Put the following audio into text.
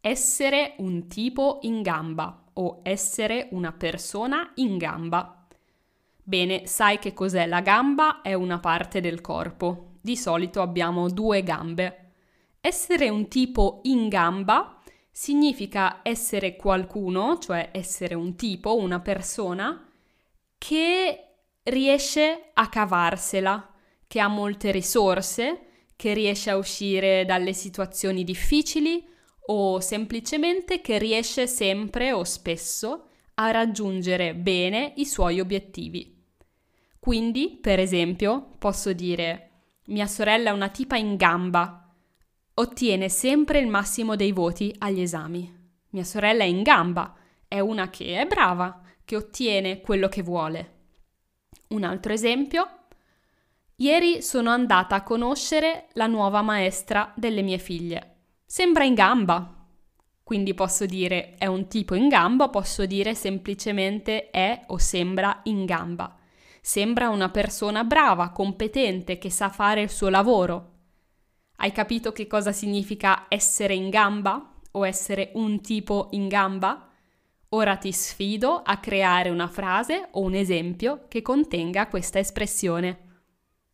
essere un tipo in gamba o essere una persona in gamba. Bene, sai che cos'è la gamba? È una parte del corpo. Di solito abbiamo due gambe. Essere un tipo in gamba significa essere qualcuno, cioè essere un tipo, una persona, che riesce a cavarsela, che ha molte risorse, che riesce a uscire dalle situazioni difficili o semplicemente che riesce sempre o spesso a raggiungere bene i suoi obiettivi. Quindi, per esempio, posso dire mia sorella è una tipa in gamba, ottiene sempre il massimo dei voti agli esami. Mia sorella è in gamba, è una che è brava, che ottiene quello che vuole. Un altro esempio. Ieri sono andata a conoscere la nuova maestra delle mie figlie. Sembra in gamba. Quindi posso dire è un tipo in gamba, posso dire semplicemente è o sembra in gamba. Sembra una persona brava, competente, che sa fare il suo lavoro. Hai capito che cosa significa essere in gamba o essere un tipo in gamba? Ora ti sfido a creare una frase o un esempio che contenga questa espressione.